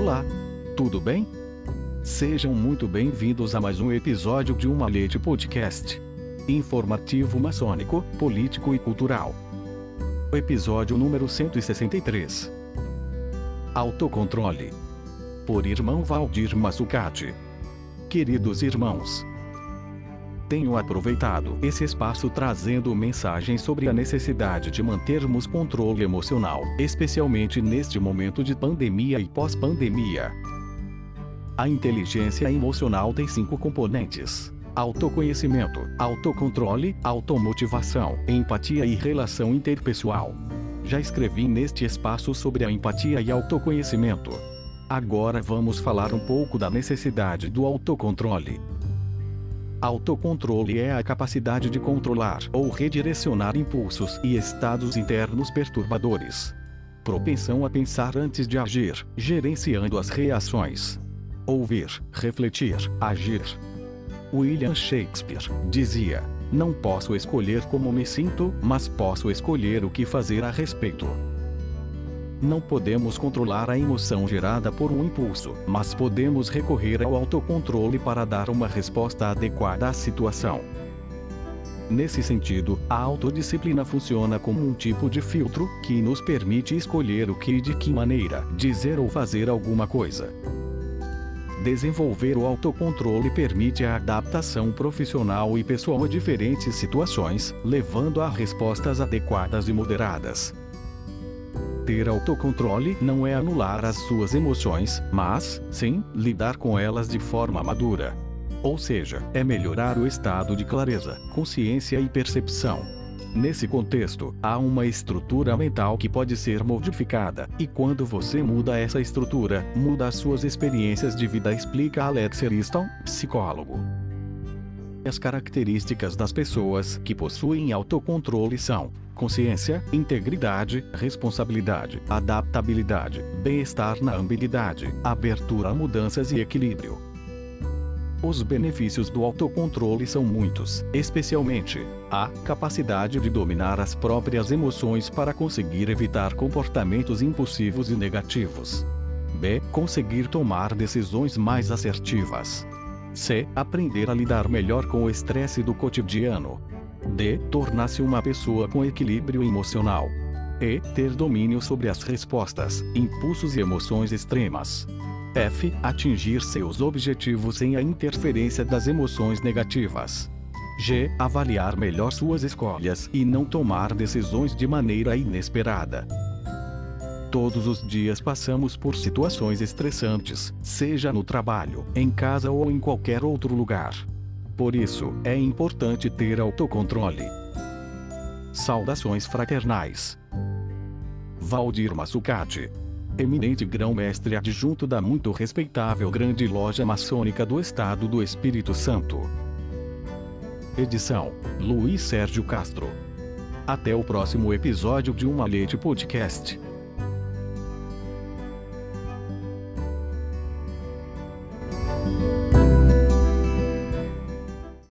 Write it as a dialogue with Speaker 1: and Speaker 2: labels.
Speaker 1: Olá! Tudo bem? Sejam muito bem-vindos a mais um episódio de Uma Leite Podcast. Informativo maçônico, político e cultural. Episódio número 163. Autocontrole. Por irmão Valdir Massucati. Queridos irmãos, tenho aproveitado esse espaço trazendo mensagens sobre a necessidade de mantermos controle emocional, especialmente neste momento de pandemia e pós-pandemia. A inteligência emocional tem cinco componentes: autoconhecimento, autocontrole, automotivação, empatia e relação interpessoal. Já escrevi neste espaço sobre a empatia e autoconhecimento. Agora vamos falar um pouco da necessidade do autocontrole. Autocontrole é a capacidade de controlar ou redirecionar impulsos e estados internos perturbadores. Propensão a pensar antes de agir, gerenciando as reações. Ouvir, refletir, agir. William Shakespeare dizia: Não posso escolher como me sinto, mas posso escolher o que fazer a respeito. Não podemos controlar a emoção gerada por um impulso, mas podemos recorrer ao autocontrole para dar uma resposta adequada à situação. Nesse sentido, a autodisciplina funciona como um tipo de filtro que nos permite escolher o que e de que maneira dizer ou fazer alguma coisa. Desenvolver o autocontrole permite a adaptação profissional e pessoal a diferentes situações, levando a respostas adequadas e moderadas ter autocontrole não é anular as suas emoções, mas, sim, lidar com elas de forma madura. Ou seja, é melhorar o estado de clareza, consciência e percepção. Nesse contexto, há uma estrutura mental que pode ser modificada, e quando você muda essa estrutura, muda as suas experiências de vida, explica Alex Easton, psicólogo. As características das pessoas que possuem autocontrole são consciência, integridade, responsabilidade, adaptabilidade, bem-estar na ambiguidade, abertura a mudanças e equilíbrio. Os benefícios do autocontrole são muitos, especialmente a capacidade de dominar as próprias emoções para conseguir evitar comportamentos impulsivos e negativos. B. Conseguir tomar decisões mais assertivas. C. Aprender a lidar melhor com o estresse do cotidiano. D. Tornar-se uma pessoa com equilíbrio emocional. E. Ter domínio sobre as respostas, impulsos e emoções extremas. F. Atingir seus objetivos sem a interferência das emoções negativas. G. Avaliar melhor suas escolhas e não tomar decisões de maneira inesperada. Todos os dias passamos por situações estressantes, seja no trabalho, em casa ou em qualquer outro lugar. Por isso, é importante ter autocontrole. Saudações fraternais. Valdir Massucati. Eminente grão-mestre adjunto da muito respeitável Grande Loja Maçônica do Estado do Espírito Santo. Edição: Luiz Sérgio Castro. Até o próximo episódio de Uma Leite Podcast.